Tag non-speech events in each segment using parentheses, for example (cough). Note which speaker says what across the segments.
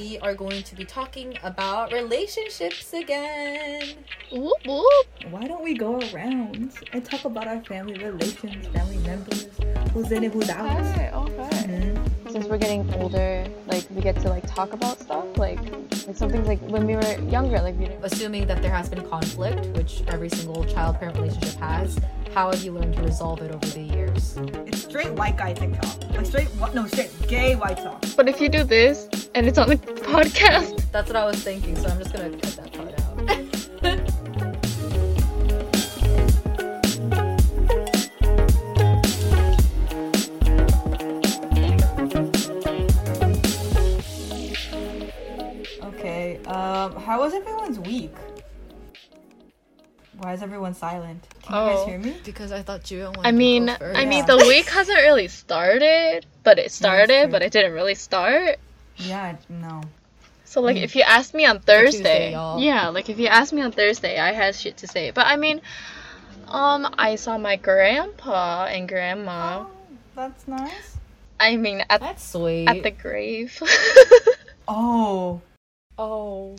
Speaker 1: we are going to be talking about relationships again.
Speaker 2: Whoop whoop.
Speaker 3: Why don't we go around and talk about our family relations, family members, who's in and who's out?
Speaker 2: Okay, okay.
Speaker 3: Mhm.
Speaker 2: Since we're getting older, like we get to like talk about stuff, like like some things like when we were younger, like we didn't.
Speaker 1: Assuming that there has been conflict, which every single child parent relationship has, how have you learned to resolve it over the years?
Speaker 3: It's straight white guy TikTok. Like straight, wh- no, straight gay white talk.
Speaker 2: But if you do this and it's on the (laughs) podcast,
Speaker 1: That's what I was thinking, so I'm just gonna cut that part out. (laughs)
Speaker 3: um, how was everyone's week? Why is everyone silent? Can you
Speaker 2: Oh.
Speaker 3: guys hear me?
Speaker 1: because I thought you wanted
Speaker 2: I mean,
Speaker 1: to go first.
Speaker 2: I mean the week hasn't really started, but it started,
Speaker 3: true.
Speaker 2: but it didn't really start.
Speaker 3: Yeah, no.
Speaker 2: So like,
Speaker 3: Mm.
Speaker 2: if you asked me on Thursday,
Speaker 1: y'all.
Speaker 2: yeah, like if you asked me on Thursday, I had shit to say. But I mean, um, I saw my grandpa and grandma.
Speaker 3: Oh, that's nice.
Speaker 2: I mean, at
Speaker 1: That's sweet.
Speaker 2: at the grave. (laughs)
Speaker 3: Oh,
Speaker 1: oh,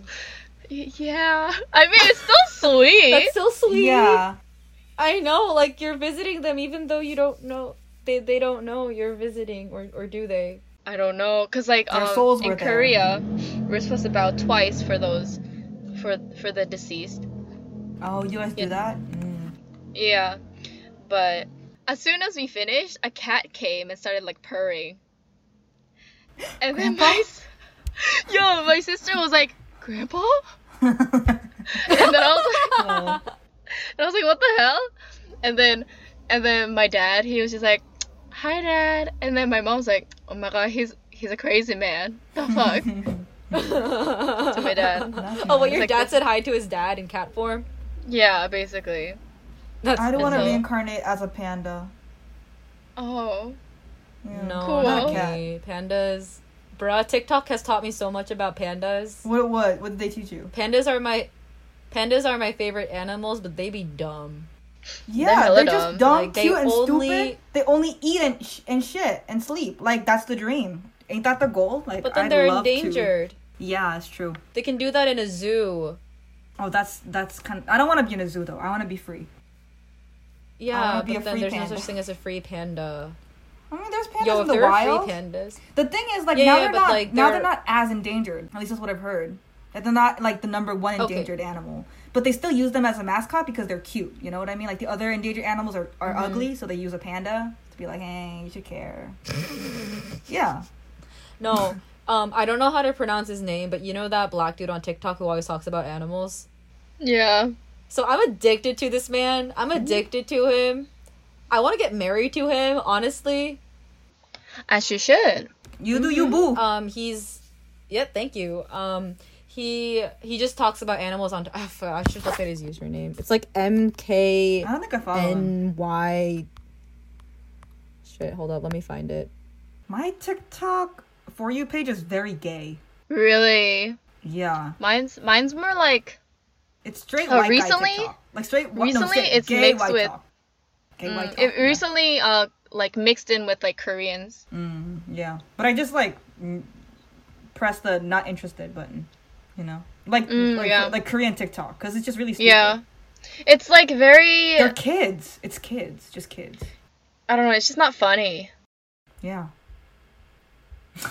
Speaker 2: yeah, I mean it's still (laughs) sweet.
Speaker 1: that's still sweet.
Speaker 3: yeah.
Speaker 1: I know. Like you're visiting them, even though you don't know they they don't know you're visiting, or or do they?
Speaker 2: I don't know, cause like um,
Speaker 3: souls
Speaker 2: in
Speaker 3: were there.
Speaker 2: Korea, we're supposed to bow twice for those, for for the deceased.
Speaker 3: Oh, you guys do
Speaker 2: Yeah.
Speaker 3: that? Mm.
Speaker 2: Yeah, but as soon as we finished, a cat came and started like purring. And then
Speaker 3: Grandpa?
Speaker 2: my, s- (laughs) yo, my sister was like, "Grandpa," (laughs) and then I was like,
Speaker 3: Oh. (laughs)
Speaker 2: and I was like, "What the hell?" And then, and then my dad, he was just like, "Hi, dad," and then my mom's like, "Oh my god, he's he's a crazy man. The fuck."
Speaker 1: to
Speaker 2: my dad.
Speaker 3: That's
Speaker 1: Oh, what
Speaker 3: nice.
Speaker 1: your
Speaker 2: Like
Speaker 1: dad
Speaker 2: the-
Speaker 1: said hi to his dad in cat form.
Speaker 2: yeah, basically.
Speaker 1: That's
Speaker 3: I don't want to
Speaker 2: So-
Speaker 3: reincarnate as a panda.
Speaker 2: Oh,
Speaker 3: Yeah.
Speaker 1: no,
Speaker 2: Cool.
Speaker 1: not
Speaker 3: Not a cat.
Speaker 1: Pandas, bruh. TikTok has taught me so much about pandas.
Speaker 3: What? What? What did they teach you?
Speaker 1: Pandas are my pandas are my favorite animals, but they be dumb.
Speaker 3: Yeah,
Speaker 2: hella
Speaker 3: they're
Speaker 2: dumb.
Speaker 3: just dumb,
Speaker 1: Like,
Speaker 3: cute, and
Speaker 1: only-
Speaker 3: stupid. They only eat and sh- and shit and sleep. Like that's the dream. Ain't that the goal? Like,
Speaker 1: But then
Speaker 3: I'd
Speaker 1: they're
Speaker 3: love to-
Speaker 1: endangered.
Speaker 3: Yeah, it's true.
Speaker 1: They can do that in a zoo.
Speaker 3: Oh, that's that's kind. Of, I don't want to be in a zoo though. I want to be free.
Speaker 1: Yeah,
Speaker 3: wanna be
Speaker 1: but
Speaker 3: a
Speaker 1: then there's
Speaker 3: panda.
Speaker 1: no such thing as a free panda.
Speaker 3: I mean, there's pandas
Speaker 1: Yo,
Speaker 3: in the
Speaker 1: there were
Speaker 3: wild.
Speaker 1: free pandas,
Speaker 3: The thing is, like
Speaker 1: Yeah,
Speaker 3: now
Speaker 1: yeah,
Speaker 3: they're
Speaker 1: but,
Speaker 3: not
Speaker 1: like,
Speaker 3: now
Speaker 1: they're-
Speaker 3: they're not as endangered. At least that's what I've heard. That they're not like the number one
Speaker 1: Okay.
Speaker 3: endangered animal, but they still use them as a mascot because they're cute. You know what I mean? Like the other endangered animals are, are
Speaker 1: Mm-hmm.
Speaker 3: ugly, so they use a panda to be like, hey, you should care. (laughs) yeah.
Speaker 1: no. Um, I don't know how to pronounce his name, but you know that black dude on TikTok who always talks about animals.
Speaker 2: yeah.
Speaker 1: So I'm addicted to this man. I'm addicted to him. I want to get married to him. Honestly,
Speaker 2: As you should.
Speaker 3: You do you boo.
Speaker 1: um, he's yeah. Thank you. Um, he he just talks about animals on. I I should look at his username. It's like M K
Speaker 3: I don't think I follow him.
Speaker 1: N Y. Shit, hold up. Let me find it.
Speaker 3: My TikTok for you page is very gay.
Speaker 2: Really.
Speaker 3: Yeah,
Speaker 2: Mine's mine's more like
Speaker 3: it's straight
Speaker 2: Oh,
Speaker 3: white
Speaker 2: recently-
Speaker 3: guy TikTok. Like straight. whi- no,
Speaker 2: recently
Speaker 3: straight
Speaker 2: it's
Speaker 3: gay
Speaker 2: mixed
Speaker 3: white
Speaker 2: with-
Speaker 3: talk. Gay
Speaker 2: mm,
Speaker 3: white
Speaker 2: it
Speaker 3: yeah.
Speaker 2: recently uh like mixed in with like Koreans.
Speaker 3: Mm, yeah, but I just like mm, press the not interested button, you know, like
Speaker 2: Mm,
Speaker 3: like,
Speaker 2: yeah.
Speaker 3: like Korean TikTok because it's just really stupid.
Speaker 2: Yeah. It's like very
Speaker 3: they're kids. It's kids, just kids.
Speaker 2: I don't know, it's just not funny.
Speaker 3: Yeah. (laughs)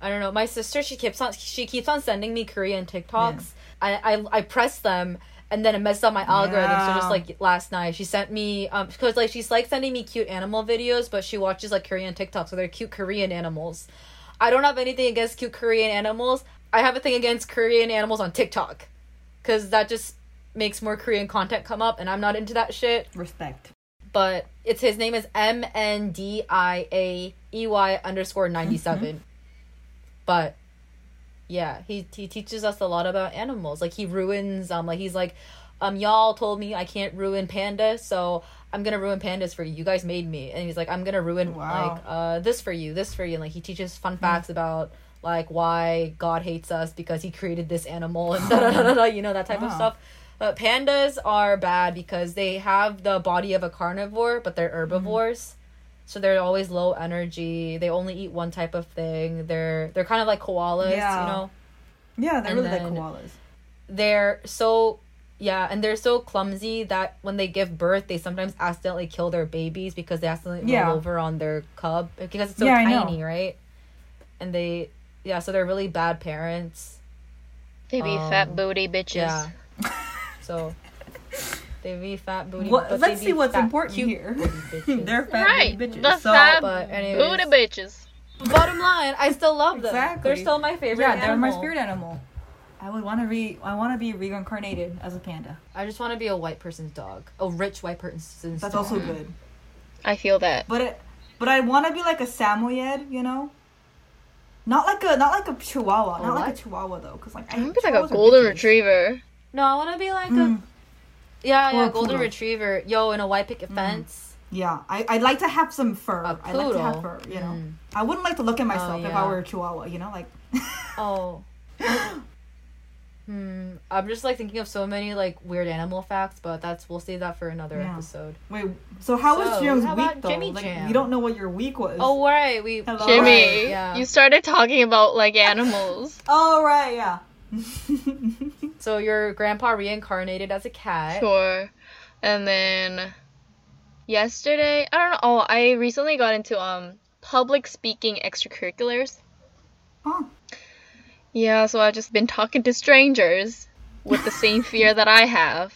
Speaker 1: I don't know. My sister, she keeps on she keeps on sending me Korean TikToks. I, I I press them and then it messed up my algorithm. So just like last night, she sent me um because like she's like sending me cute animal videos, but she watches like Korean TikToks, so they're cute Korean animals. I don't have anything against cute Korean animals. I have a thing against Korean animals on TikTok, because that just makes more Korean content come up, and I'm not into that shit.
Speaker 3: Respect.
Speaker 1: But it's his name is M N D I A E Y underscore ninety seven. (laughs) but yeah, he he teaches us a lot about animals. Like he ruins um like he's like, um y'all told me I can't ruin pandas, so I'm gonna ruin pandas for you. You guys made me, and he's like, I'm gonna ruin
Speaker 3: Wow.
Speaker 1: like uh this for you, this for you. And like he teaches fun facts about like why God hates us because he created this animal and (laughs) da da da da, you know that type of stuff. But pandas are bad because they have the body of a carnivore, but they're herbivores. So they're always low energy. They only eat one type of thing. They're they're kind of like koalas,
Speaker 3: Yeah.
Speaker 1: you know.
Speaker 3: Yeah, they're
Speaker 1: And
Speaker 3: really like koalas.
Speaker 1: they're so yeah, and they're so clumsy that when they give birth, they sometimes accidentally kill their babies because they accidentally
Speaker 3: Yeah.
Speaker 1: roll over on their cub because it's so
Speaker 3: Yeah,
Speaker 1: tiny, right? And they yeah, so they're really bad parents.
Speaker 2: They be
Speaker 1: Um,
Speaker 2: fat booty bitches.
Speaker 1: Yeah. (laughs) So they be fat booty.
Speaker 3: What-
Speaker 1: but
Speaker 3: let's see what's
Speaker 1: fat,
Speaker 3: important
Speaker 1: cute
Speaker 3: here.
Speaker 1: booty bitches. (laughs)
Speaker 3: they're fat
Speaker 2: Right,
Speaker 3: bitches.
Speaker 2: the
Speaker 3: so,
Speaker 2: fat
Speaker 1: but anyways,
Speaker 2: Booty bitches.
Speaker 1: bottom line, I still love them.
Speaker 3: Exactly.
Speaker 1: They're still my favorite.
Speaker 3: yeah, they're my spirit animal. I would want to re. I want to be reincarnated as a panda.
Speaker 1: I just want to be a white person's dog, a rich white person's dog.
Speaker 3: That's
Speaker 1: dog.
Speaker 3: also good.
Speaker 2: I feel that.
Speaker 3: But it, but I want to be like a Samoyed, you know. Not like a not like a Chihuahua,
Speaker 1: A
Speaker 3: not like a Chihuahua though, because like I
Speaker 2: I'm gonna be like a golden retriever.
Speaker 1: No, I want to be like
Speaker 3: Mm,
Speaker 1: a yeah, yeah,
Speaker 3: a
Speaker 1: golden
Speaker 3: poodle.
Speaker 1: retriever. Yo, in a white picket
Speaker 3: Mm.
Speaker 1: fence.
Speaker 3: yeah, I I'd like to have some fur.
Speaker 1: A
Speaker 3: I like to have
Speaker 1: poodle.
Speaker 3: fur. You know,
Speaker 1: Mm.
Speaker 3: I wouldn't like to look at myself if
Speaker 1: yeah.
Speaker 3: I were a Chihuahua. You know, like. (laughs)
Speaker 1: Oh. hmm. I'm just like thinking of so many like weird animal facts, but that's we'll save that for another
Speaker 3: Yeah.
Speaker 1: episode.
Speaker 3: Wait, so how was
Speaker 1: So,
Speaker 3: Jim's
Speaker 1: how
Speaker 3: week though?
Speaker 1: Jimmy
Speaker 3: like,
Speaker 1: Jam?
Speaker 3: you don't know what your week was.
Speaker 1: Oh right, we
Speaker 3: Hello?
Speaker 2: Jimmy,
Speaker 1: Right, yeah.
Speaker 2: you started talking about like animals. (laughs)
Speaker 3: Oh right, yeah. (laughs)
Speaker 1: so your grandpa reincarnated as a cat.
Speaker 2: Sure. And then yesterday, I don't know. Oh, I recently got into um public speaking extracurriculars.
Speaker 3: Oh.
Speaker 2: Yeah, so I've just been talking to strangers with the same (laughs) fear that I have.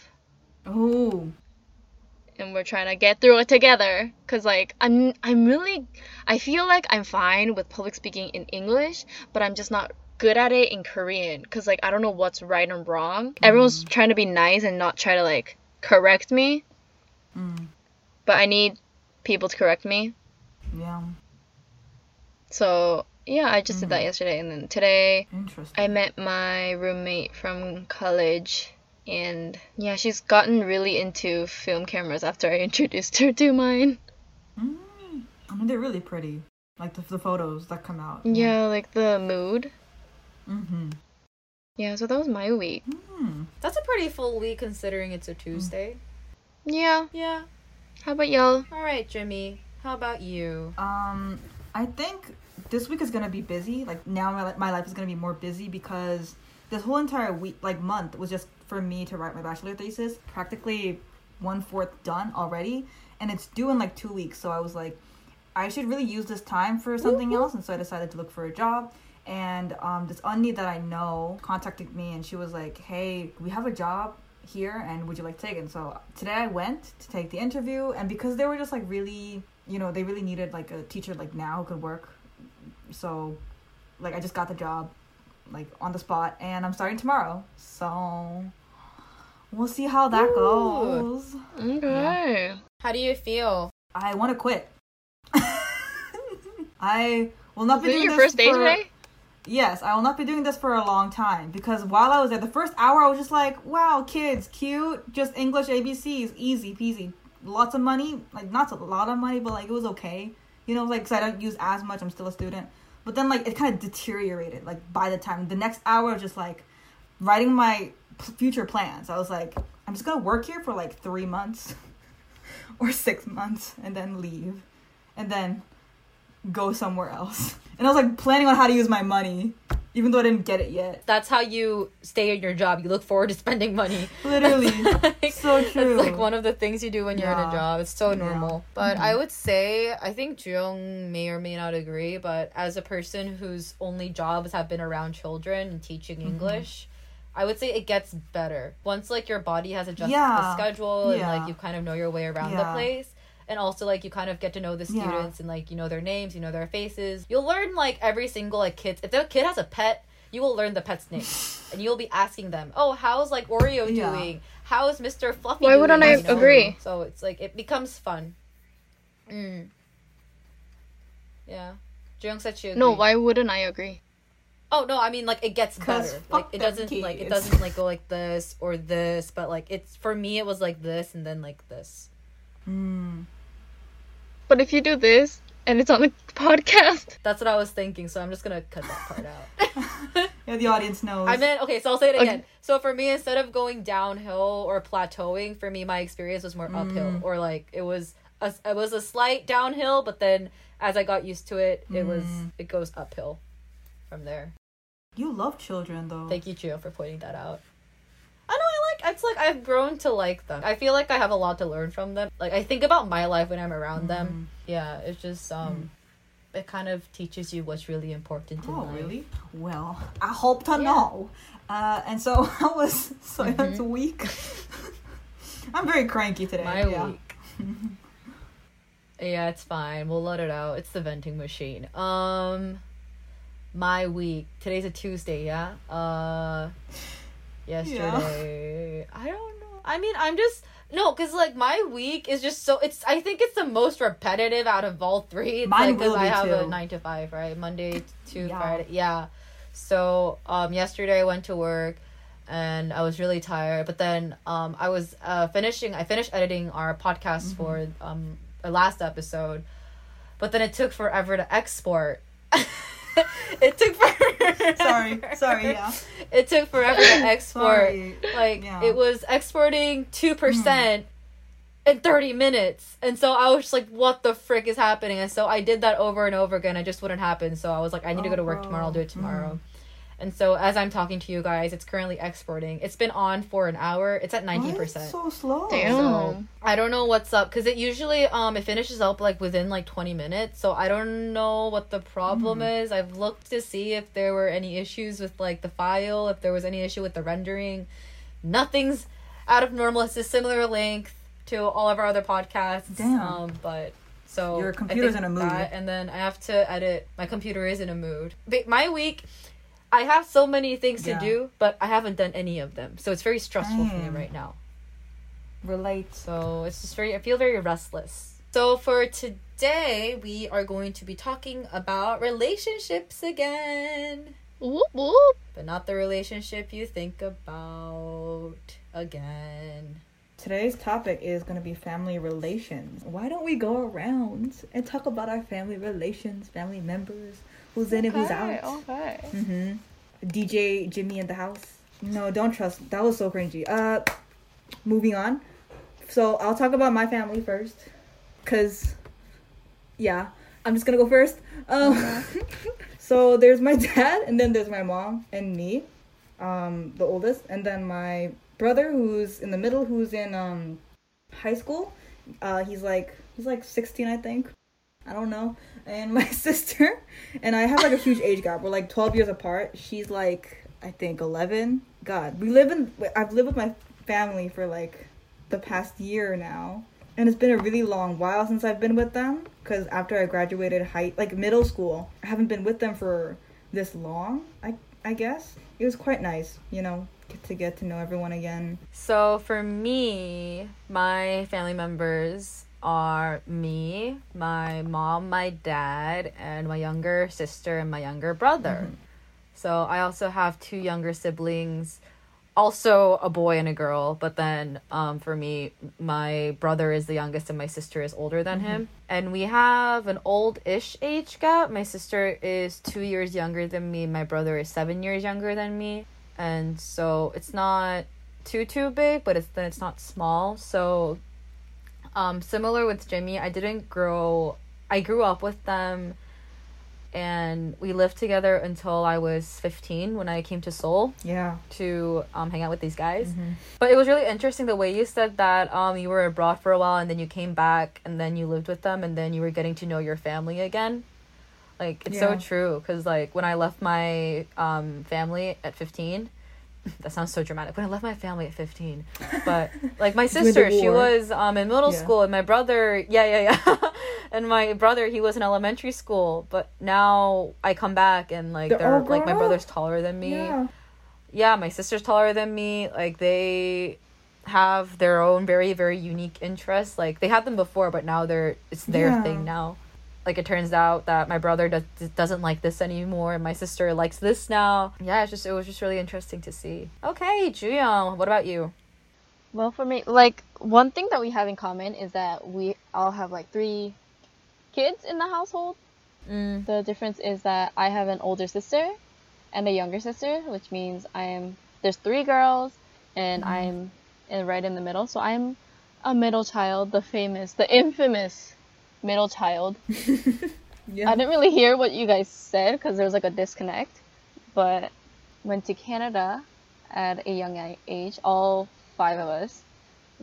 Speaker 3: Oh.
Speaker 2: and we're trying to get through it together cuz like I'm I'm really I feel like I'm fine with public speaking in English, but I'm just not good at it in Korean cuz like I don't know what's right and wrong. Everyone's trying to be nice and not try to like correct me,
Speaker 3: Mm,
Speaker 2: but I need people to correct me.
Speaker 3: yeah.
Speaker 2: So, yeah, I just did that yesterday and then today I met my roommate from college and yeah, she's gotten really into film cameras after I (laughs) introduced her to mine.
Speaker 3: Mm. I mean, they're really pretty. Like the, the photos that come out.
Speaker 2: Yeah, like the mood.
Speaker 3: Mm-hmm.
Speaker 2: Yeah, so that was my week.
Speaker 3: Mm.
Speaker 1: That's a pretty full week considering it's a Tuesday.
Speaker 2: Yeah.
Speaker 1: Yeah.
Speaker 2: How about y'all?
Speaker 1: All right, Jimmy. How about you?
Speaker 3: Um, I think this week is gonna be busy. Like now, my li- my life is gonna be more busy because this whole entire week, like month, was just for me to write my bachelor thesis. Practically one fourth done already, and it's due in like two weeks. So I was like, I should really use this time for something else, and so I decided to look for a job. And um, this undie that I know contacted me, and she was like, "Hey, we have a job here, and would you like to take it?" And so today I went to take the interview, and because they were just like really, you know, they really needed like a teacher like now who could work. So, like, I just got the job, like on the spot, and I'm starting tomorrow. So, we'll see how that
Speaker 1: Ooh.
Speaker 3: goes.
Speaker 2: Okay.
Speaker 1: How do you feel?
Speaker 3: I want to quit. (laughs) I will not
Speaker 2: Is
Speaker 3: be doing
Speaker 2: your
Speaker 3: this
Speaker 2: first day
Speaker 3: for-
Speaker 2: today?
Speaker 3: Yes, I will not be doing this for a long time because while I was there, the first hour I was just like, wow, kids, cute, just English ABCs, easy peasy. Lots of money, like not a lot of money, but like it was okay. You know, like, cause I don't use as much, I'm still a student. But then, like, it kind of deteriorated, like, by the time, the next hour, just like, writing my future plans. I was like, I'm just gonna work here for like three months (laughs) or six months and then leave. And then go somewhere else. (laughs) And I was like planning on how to use my money, even though I didn't get it yet.
Speaker 1: That's how you stay in your job. You look forward to spending money. (laughs)
Speaker 3: Literally.
Speaker 1: Like,
Speaker 3: So true.
Speaker 1: It's like one of the things you do when you're in a job. It's so
Speaker 3: Yeah.
Speaker 1: normal. But
Speaker 3: Mhm.
Speaker 1: I would say I think Jung may or may not agree, but as a person whose only jobs have been around children and teaching
Speaker 3: Mm-hmm.
Speaker 1: English, I would say it gets better. Once like your body has adjusted to
Speaker 3: Yeah.
Speaker 1: the schedule and like you kind of know your way around the place. And also like you kind of get to know the
Speaker 3: Yeah.
Speaker 1: students and like you know their names, you know their faces. You'll learn like every single like kids if the kid has a pet, you will learn the pet's name. (laughs) and you'll be asking them, "Oh, how's like Oreo
Speaker 3: Yeah.
Speaker 1: doing? How's Mr. Fluffy
Speaker 2: Why wouldn't I
Speaker 1: You know?
Speaker 2: agree?
Speaker 1: So it's like it becomes fun. Mm. Yeah. Jung said you
Speaker 2: No, why wouldn't I agree?
Speaker 1: Oh no, I mean like it gets better. Like it doesn't like it doesn't like go like this or this, but like it's for me it was like this and then like this.
Speaker 3: Mm.
Speaker 2: But if you do this and it's on the (laughs) podcast,
Speaker 1: That's what I was thinking, so I'm just gonna cut that part out. (laughs)
Speaker 3: Yeah, the audience knows.
Speaker 1: I meant okay, so I'll say it
Speaker 2: Okay.
Speaker 1: again. So for me, instead of going downhill or plateauing, for me my experience was more uphill,
Speaker 3: Mm.
Speaker 1: or like it was a it was a slight downhill, but then as I got used to it, it was
Speaker 3: Mm.
Speaker 1: it goes uphill from there.
Speaker 3: You love children though.
Speaker 1: Thank you, Gio, for pointing that out. I know I like it's like I've grown to like them. I feel like I have a lot to learn from them. Like I think about my life when I'm around them.
Speaker 3: Mm-hmm.
Speaker 1: Yeah, it's just um it kind of teaches you what's really important
Speaker 3: Oh,
Speaker 1: life.
Speaker 3: really? Well, I hope to
Speaker 1: Yeah.
Speaker 3: know. Uh, and so (laughs) how was Soyeon's
Speaker 1: Mhm.
Speaker 3: week? (laughs) I'm very cranky today.
Speaker 1: My
Speaker 3: yeah.
Speaker 1: week. yeah, it's fine. We'll let it out. It's the venting machine. Um my week. Today's a Tuesday, yeah? Uh (laughs) yesterday. I don't know. I mean, I'm just no, cuz like my week is just so it's I think it's the most repetitive out of all three. It's
Speaker 3: Mine
Speaker 1: like
Speaker 3: will
Speaker 1: I
Speaker 3: be
Speaker 1: have a
Speaker 3: too.
Speaker 1: 9 to 5, right? Monday to
Speaker 3: Yeah.
Speaker 1: Friday. Yeah. So, um yesterday I went to work and I was really tired. But then um, I was uh, finishing. I finished editing our podcast
Speaker 3: Mm-hmm.
Speaker 1: for um, our last episode, but then it took forever to export. (laughs) (laughs) it took forever.
Speaker 3: Sorry, sorry, yeah.
Speaker 1: It took forever to export.
Speaker 3: Sorry.
Speaker 1: Like
Speaker 3: Yeah.
Speaker 1: it was exporting two percent. In 30 minutes. And so I was just like, what the frick is happening? And so I did that over and over again. It just wouldn't happen. So I was like, I need to
Speaker 3: Oh,
Speaker 1: go to work
Speaker 3: bro.
Speaker 1: tomorrow. I'll do it oh, tomorrow. Hmm. And so as I'm talking to you guys, it's currently exporting. It's been on for an hour. It's at
Speaker 3: Why
Speaker 1: ninety
Speaker 3: is it
Speaker 1: percent.
Speaker 3: So slow.
Speaker 2: Damn.
Speaker 1: So I don't know what's up because it usually um it finishes up like within like twenty minutes. So I don't know what the problem is. I've looked to see if there were any issues with like the file, if there was any issue with the rendering. Nothing's out of normal. It's a similar length to all of our other podcasts.
Speaker 3: Damn.
Speaker 1: Um, but so
Speaker 3: Your computer's in a mood.
Speaker 1: that, and then I have to edit. My computer is in a mood. But my week. I have so many things
Speaker 3: Yeah.
Speaker 1: to do, but I haven't done any of them. So it's very stressful for me
Speaker 3: mm.
Speaker 1: right now.
Speaker 3: Relate.
Speaker 1: So it's just very, I feel very restless. So for today, we are going to be talking about relationships again,
Speaker 2: Whoop whoop.
Speaker 1: but not the relationship you think about again.
Speaker 3: Today's topic is going to be family relations. Why don't we go around and talk about our family relations, family members, who's in and who's out?
Speaker 2: okay.
Speaker 3: Mm-hmm. DJ Jimmy in the house. No, don't trust. That was so cringy. Uh, moving on. So I'll talk about my family first, cause, yeah, I'm just gonna go first. Um, (laughs) so there's my dad, and then there's my mom and me, um, the oldest, and then my brother who's in the middle, who's in um high school. Uh, he's like he's like 16, I think. I don't know. And my (laughs) sister and I have like a huge age gap. We're like 12 years apart. She's like I think 11. God, we live in I've lived with my family for like the past year now. And it's been a really long while since I've been with them cuz after I graduated high like middle school, I haven't been with them for this long. I I guess. It was quite nice, you know, to get to know everyone again.
Speaker 1: So for me, my family members are me, my mom, my dad, and my younger sister and my younger brother. So I also have two younger siblings, also a boy and a girl. But then um, for me, my brother is the youngest and my sister is older than him. And we have an old ish age gap. My sister is two years younger than me, my brother is seven years younger than me. And so it's not too too big, but it's then it's not small. So um similar with Jimmy, I didn't grow I grew up with them and we lived together until I was 15 when I came to Seoul
Speaker 3: Yeah.
Speaker 1: to um, hang out with these guys. But it was really interesting the way you said that um, you were abroad for a while and then you came back and then you lived with them and then you were getting to know your family again. Like it's so true because like when I left my um, family at 15, that sounds so dramatic. When I left my family at 15, but (laughs) like my sister, she was um, in middle
Speaker 3: Yeah.
Speaker 1: school and my brother, yeah, yeah, yeah. (laughs) and my brother, he was in elementary school, but now I come back and like
Speaker 3: They're
Speaker 1: they're, like my brother's taller than me
Speaker 3: Yeah.
Speaker 1: yeah, my sister's taller than me. Like they have their own very very unique interests. Like they had them before, but now they're it's their
Speaker 3: Yeah.
Speaker 1: thing now. Like it turns out that my brother does doesn't like this anymore, and my sister likes this now. Yeah, it's just it was just really interesting to see. Okay, Juyeon, what about you?
Speaker 2: Well, for me, like one thing that we have in common is that we all have like three kids in the household.
Speaker 1: Mm,
Speaker 2: The difference is that I have an older sister and a younger sister, which means I am there's three girls and I'm in, right in the middle. So I'm a middle child, the famous, the infamous middle child. (laughs)
Speaker 3: Yeah.
Speaker 2: I didn't really hear what you guys said because there was like a disconnect, but went to Canada at a young age. All five of us,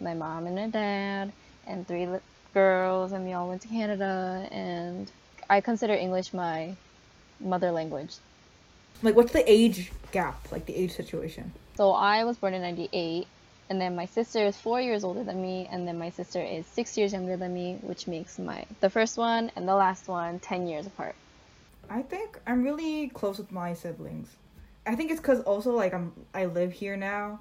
Speaker 2: my mom and my dad, and three li- girls, and we all went to Canada. And I consider English my mother language.
Speaker 3: Like, what's the age gap? Like the age situation?
Speaker 2: So I was born in '98, and then my sister is four years older than me, and then my sister is six years younger than me, which makes my the first one and the last one 10 years apart.
Speaker 3: I think I'm really close with my siblings. I think it's because also like I'm I live here now,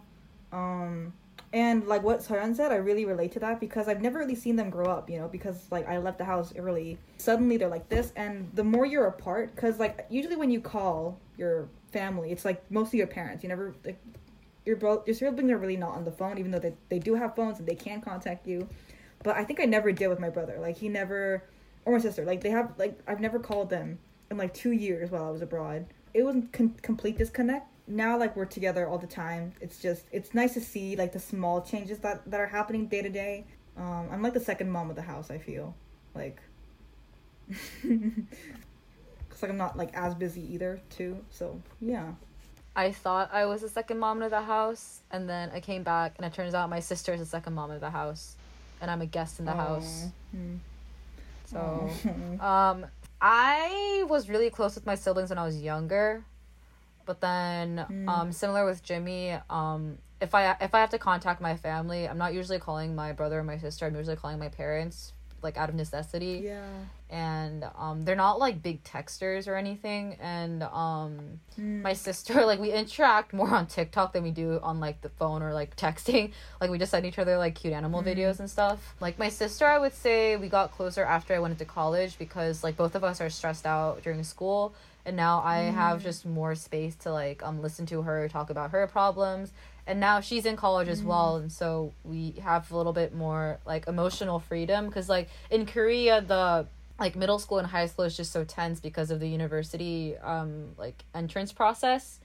Speaker 3: um, and like what Saran said, I really relate to that because I've never really seen them grow up. You know, because like I left the house early. Suddenly they're like this, and the more you're apart, because like usually when you call your family, it's like mostly your parents. You never like your bro your siblings are really not on the phone, even though they they do have phones and they can contact you. But I think I never did with my brother. Like he never, or my sister. Like they have like I've never called them in like two years while I was abroad. It was con- complete disconnect. Now like we're together all the time. It's just it's nice to see like the small changes that that are happening day to day. Um, I'm like the second mom of the house. I feel like. (laughs) Cause like I'm not like as busy either too. So yeah.
Speaker 1: I thought I was the second mom of the house, and then I came back, and it turns out my sister is the second mom of the house, and I'm a guest in the house.
Speaker 3: Aw. Hmm.
Speaker 1: So, um, I was really close with my siblings when I was younger, but then,
Speaker 3: Mm.
Speaker 1: um, similar with Jimmy, um, if I if I have to contact my family, I'm not usually calling my brother or my sister. I'm usually calling my parents, like out of necessity.
Speaker 3: yeah.
Speaker 1: And um, they're not like big texters or anything. And um,
Speaker 3: Mm.
Speaker 1: my sister (laughs) like we interact more on TikTok than we do on like the phone or like texting. (laughs) Like we just send each other like cute animal videos and stuff. Like my sister, I would say we got closer after I went into college because like both of us are stressed out during school, and now I have just more space to like um listen to her talk about her problems. And now she's in college as well, and so we have a little bit more like emotional freedom. Because like in Korea the like middle school and high school is just so tense because of the university um like entrance process.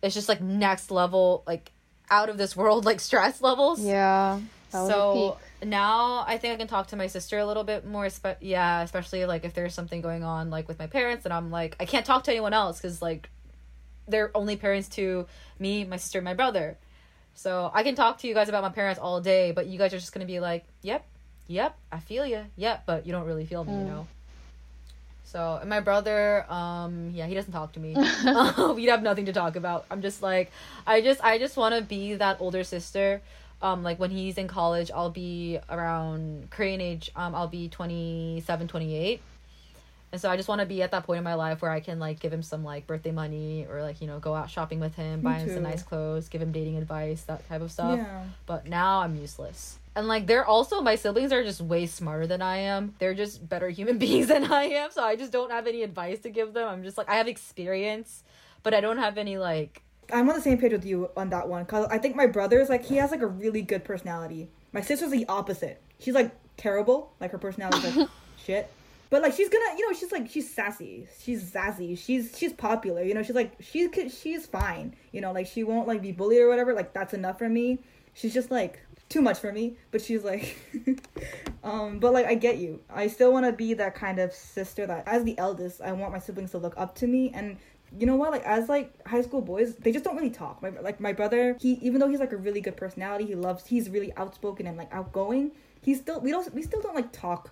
Speaker 1: It's just like next level like out of this world (laughs) like stress levels.
Speaker 2: Yeah. That was a
Speaker 1: so now i think i can talk to my sister a little bit more spe- yeah especially like if there's something going on like with my parents and i'm like i can't talk to anyone else because like they're only parents to me my sister and my brother so i can talk to you guys about my parents all day but you guys are just gonna be like yep yep i feel you yep but you don't really feel me you
Speaker 2: Mm.
Speaker 1: know? So and my brother um yeah he doesn't talk to me. (laughs) (laughs) We'd have nothing to talk about. I'm just like i just i just want to be that older sister. Um like when he's in college i'll be around korean age um i'll be 27 28 and so i just want to be at that point in my life where i can like give him some like birthday money or like you know go out shopping with him buy him some nice clothes give him dating advice that type of stuff
Speaker 3: Yeah.
Speaker 1: but now I'm useless. And like they're also my siblings are just way smarter than I am. They're just better human (laughs) beings than I am, so I just don't have any advice to give them. I'm just like I have experience, but I don't have any like
Speaker 3: I'm on the same page with you on that one because I think my brother's like he has like a really good personality. My sister's the opposite. She's like terrible. Like her personality's like (laughs) shit. But like she's gonna, you know, she's like she's sassy. She's sassy. She's she's popular. You know, she's like she's she's fine. You know, like she won't like be bullied or whatever. Like that's enough for me. She's just like too much for me. But she's like, (laughs) um. But like I get you. I still want to be that kind of sister that, as the eldest, I want my siblings to look up to me and you know what like as like high school boys they just don't really talk my, like my brother he even though he's like a really good personality he loves he's really outspoken and like outgoing he's still we don't we still don't like talk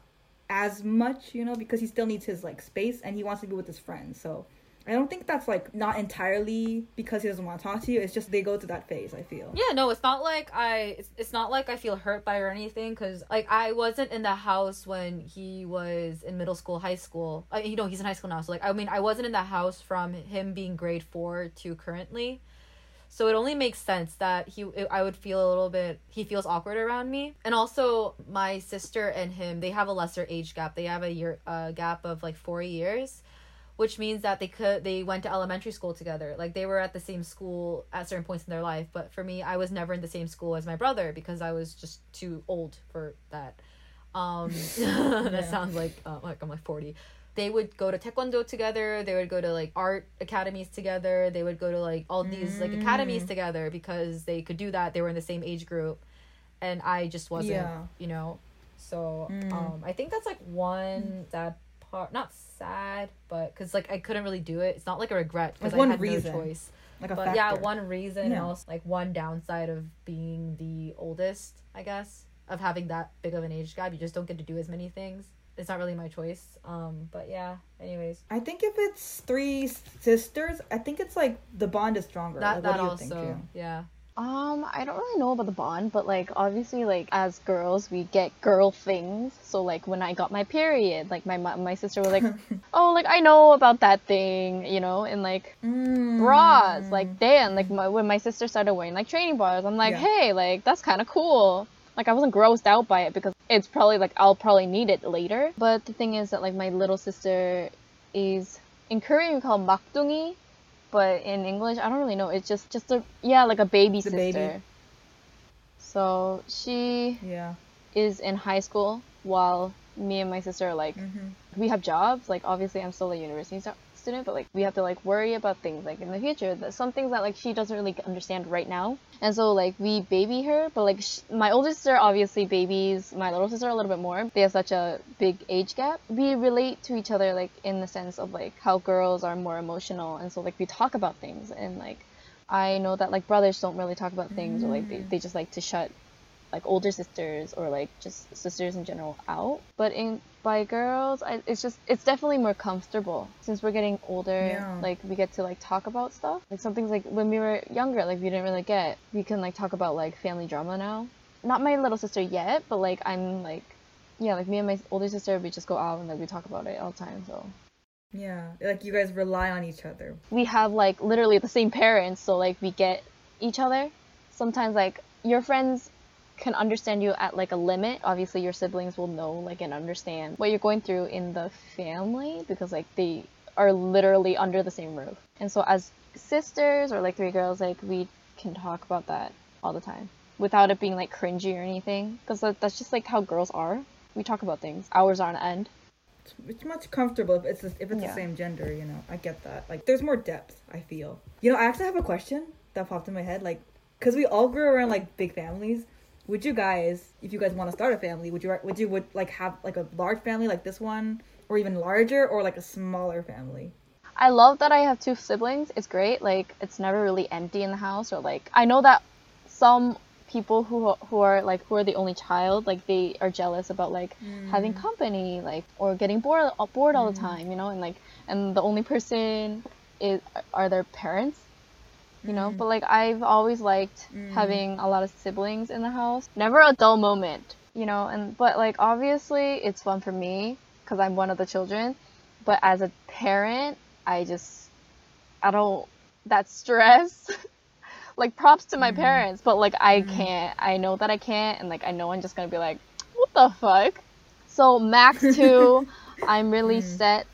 Speaker 3: as much you know because he still needs his like space and he wants to be with his friends so i don't think that's like not entirely because he doesn't want to talk to you it's just they go through that phase i feel
Speaker 1: Yeah, no, it's not like I it's, it's not like I feel hurt by or anything cuz like I wasn't in the house when he was in middle school, high school. You know, he's in high school now. So like I mean, I wasn't in the house from him being grade 4 to currently. So it only makes sense that he I would feel a little bit he feels awkward around me. And also my sister and him, they have a lesser age gap. They have a year uh, gap of like 4 years which means that they could they went to elementary school together like they were at the same school at certain points in their life but for me i was never in the same school as my brother because i was just too old for that um (laughs) that
Speaker 3: Yeah.
Speaker 1: sounds like uh, like i'm like 40 they would go to taekwondo together they would go to like art academies together they would go to like all these like academies
Speaker 3: Mm.
Speaker 1: together because they could do that they were in the same age group and i just wasn't
Speaker 3: Yeah.
Speaker 1: you know so
Speaker 3: Mm.
Speaker 1: um i think that's like one sad part not sad, but because like I couldn't really do it. It's not like a regret because
Speaker 3: Like
Speaker 1: I
Speaker 3: one
Speaker 1: had
Speaker 3: reason.
Speaker 1: no choice.
Speaker 3: Like a
Speaker 1: But
Speaker 3: factor.
Speaker 1: yeah, one reason
Speaker 3: Yeah.
Speaker 1: also like one downside of being the oldest, I guess, of having that big of an age gap. You just don't get to do as many things. It's not really my choice. Um, but yeah. Anyways,
Speaker 3: I think if it's three sisters, I think it's like the bond is stronger.
Speaker 1: that
Speaker 3: like,
Speaker 1: that
Speaker 3: what do you
Speaker 1: also
Speaker 3: think, June?
Speaker 1: yeah.
Speaker 2: Um, I don't really know about the bond, but like obviously like as girls we get girl things. So like when I got my period, like my my sister was like, (laughs) "Oh, like I know about that thing," you know, and like
Speaker 3: Mm.
Speaker 2: bras, like damn, like my, when my sister started wearing like training bras, I'm like,
Speaker 3: Yeah.
Speaker 2: "Hey, like that's kind of cool." Like I wasn't grossed out by it because it's probably like I'll probably need it later. But the thing is that like my little sister is in Korean we call makdungi, but in English I don't really know. It's just just a yeah like a baby sister.
Speaker 3: Baby.
Speaker 2: So she
Speaker 3: yeah
Speaker 2: is in high school while me and my sister are like
Speaker 3: mm-hmm.
Speaker 2: we have jobs. Like obviously I'm still a university student, but like we have to like worry about things like in the future. That some things that like she doesn't really understand right now, and so like we baby her. But like sh- my older sister obviously babies my little sister a little bit more. They have such a big age gap. We relate to each other like in the sense of like how girls are more emotional, and so like we talk about things and like. I know that like brothers don't really talk about things or like they, they just like to shut like older sisters or like just sisters in general out. But in by girls, I, it's just it's definitely more comfortable since we're getting older.
Speaker 3: Yeah.
Speaker 2: Like we get to like talk about stuff. Like some things like when we were younger, like we didn't really get. We can like talk about like family drama now. Not my little sister yet, but like I'm like yeah, like me and my older sister, we just go out and like we talk about it all the time. So
Speaker 3: Yeah. Like you guys rely on each other.
Speaker 2: we have like literally the same parents, so like we get each other. Sometimes like your friends can understand you at like a limit. Obviously, your siblings will know like and understand what you're going through in the family because like they are literally under the same roof. And so as sisters or like three girls, like we can talk about that all the time without it being like cringy or anything because that's just like how girls are. We talk about things. Hours on end.
Speaker 3: It's, much comfortable if it's the- if it's
Speaker 2: Yeah.
Speaker 3: the same gender. You know, I get that. Like, there's more depth. I feel. You know, I actually have a question that popped in my head. Like, cause we all grew around like big families. Would you guys, if you guys want to start a family, would you would you would like have like a large family like this one, or even larger, or like a smaller family?
Speaker 2: I love that I have two siblings. It's great. Like it's never really empty in the house or like I know that some people who who are like who are the only child like they are jealous about like mm. having company like or getting bored bored all the mm. time, you know, and like and the only person is are their parents. You know, but mm-hmm. like I've always liked mm-hmm. having a lot of siblings in the house. Never a dull moment, you know, and but like obviously it's fun for me because I'm one of the children. But as a parent i just i don't that stress (laughs) like props to my mm-hmm. parents but like i can't. I know that i can't and like i know i'm just gonna be like what the fuck? So max (laughs) two i'm really set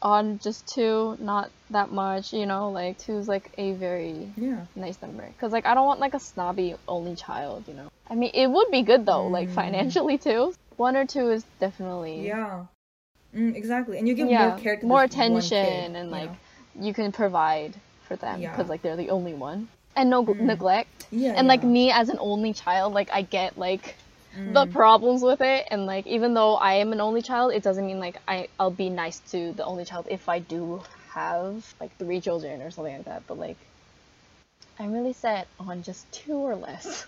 Speaker 2: on just two not that much you know like two is like a very
Speaker 3: Yeah.
Speaker 2: nice number. Because like i don't want like a snobby only child you know. I mean it would be good though like financially too. One or two is definitely
Speaker 3: Yeah. Mm, exactly, and you give
Speaker 2: yeah,
Speaker 3: more care to
Speaker 2: more attention and like
Speaker 3: know?
Speaker 2: you can provide for them
Speaker 3: Yeah.
Speaker 2: because like they're the only one. And no neglect.
Speaker 3: Yeah,
Speaker 2: and like me as an only child like i get like the mm. problems with it and like even though i am an only child it doesn't mean like I, i'll be nice to the only child if i do have like three children or something like that but like i'm really set on just two or less